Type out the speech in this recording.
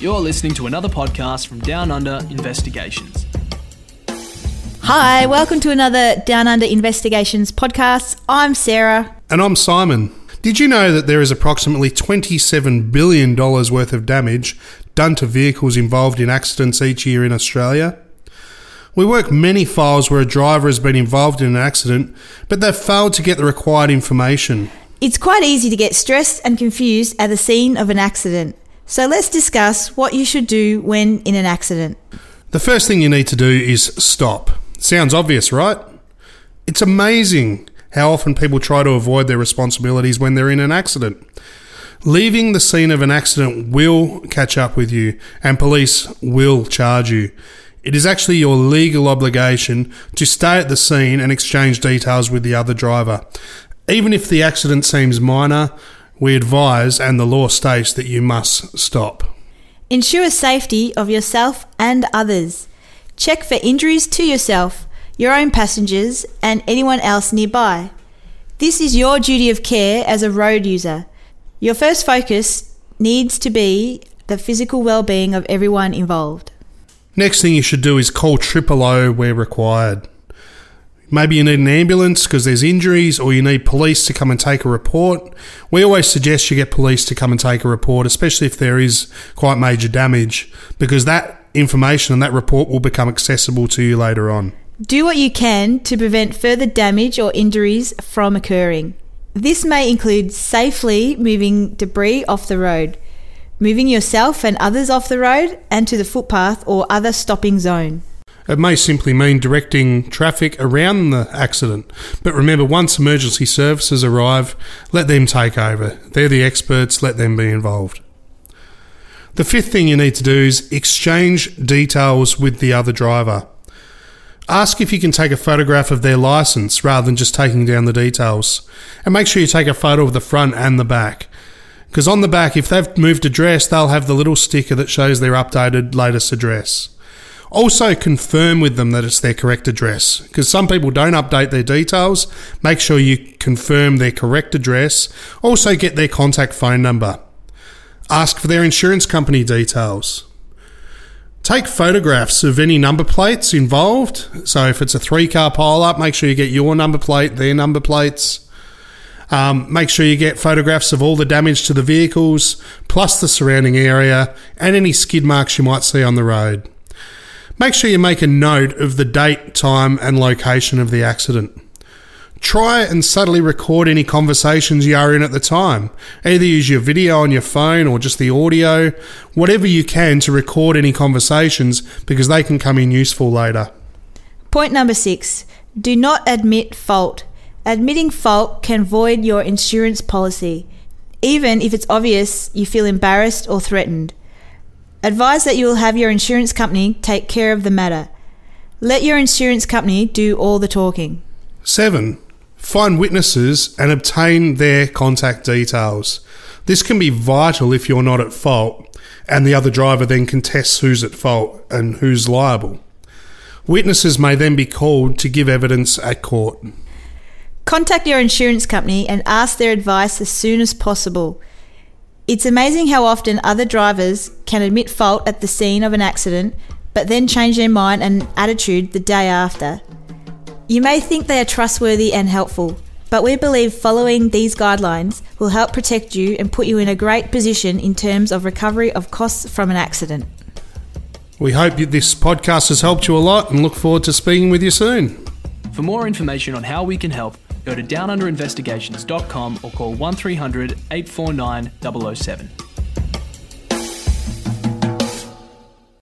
You're listening to another podcast from Down Under Investigations. Hi, welcome to another Down Under Investigations podcast. I'm Sarah. And I'm Simon. Did you know that there is approximately $27 billion worth of damage done to vehicles involved in accidents each year in Australia? We work many files where a driver has been involved in an accident, but they've failed to get the required information. It's quite easy to get stressed and confused at the scene of an accident. So let's discuss what you should do when in an accident. The first thing you need to do is stop. Sounds obvious, right? It's amazing how often people try to avoid their responsibilities when they're in an accident. Leaving the scene of an accident will catch up with you and police will charge you. It is actually your legal obligation to stay at the scene and exchange details with the other driver. Even if the accident seems minor, we advise and the law states that you must stop. Ensure safety of yourself and others. Check for injuries to yourself, your own passengers, and anyone else nearby. This is your duty of care as a road user. Your first focus needs to be the physical well-being of everyone involved. Next thing you should do is call triple O where required. Maybe you need an ambulance because there's injuries, or you need police to come and take a report. We always suggest you get police to come and take a report, especially if there is quite major damage, because that information and that report will become accessible to you later on. Do what you can to prevent further damage or injuries from occurring. This may include safely moving debris off the road, moving yourself and others off the road and to the footpath or other stopping zone. It may simply mean directing traffic around the accident. But remember, once emergency services arrive, let them take over. They're the experts, let them be involved. The fifth thing you need to do is exchange details with the other driver. Ask if you can take a photograph of their license rather than just taking down the details. And make sure you take a photo of the front and the back. Because on the back, if they've moved address, they'll have the little sticker that shows their updated latest address. Also, confirm with them that it's their correct address because some people don't update their details. Make sure you confirm their correct address. Also, get their contact phone number. Ask for their insurance company details. Take photographs of any number plates involved. So, if it's a three car pile up, make sure you get your number plate, their number plates. Um, make sure you get photographs of all the damage to the vehicles, plus the surrounding area, and any skid marks you might see on the road. Make sure you make a note of the date, time, and location of the accident. Try and subtly record any conversations you are in at the time. Either use your video on your phone or just the audio, whatever you can to record any conversations because they can come in useful later. Point number six do not admit fault. Admitting fault can void your insurance policy, even if it's obvious you feel embarrassed or threatened. Advise that you will have your insurance company take care of the matter. Let your insurance company do all the talking. 7. Find witnesses and obtain their contact details. This can be vital if you're not at fault and the other driver then contests who's at fault and who's liable. Witnesses may then be called to give evidence at court. Contact your insurance company and ask their advice as soon as possible. It's amazing how often other drivers can admit fault at the scene of an accident, but then change their mind and attitude the day after. You may think they are trustworthy and helpful, but we believe following these guidelines will help protect you and put you in a great position in terms of recovery of costs from an accident. We hope this podcast has helped you a lot and look forward to speaking with you soon. For more information on how we can help, go to downunderinvestigations.com or call 1300 849 007.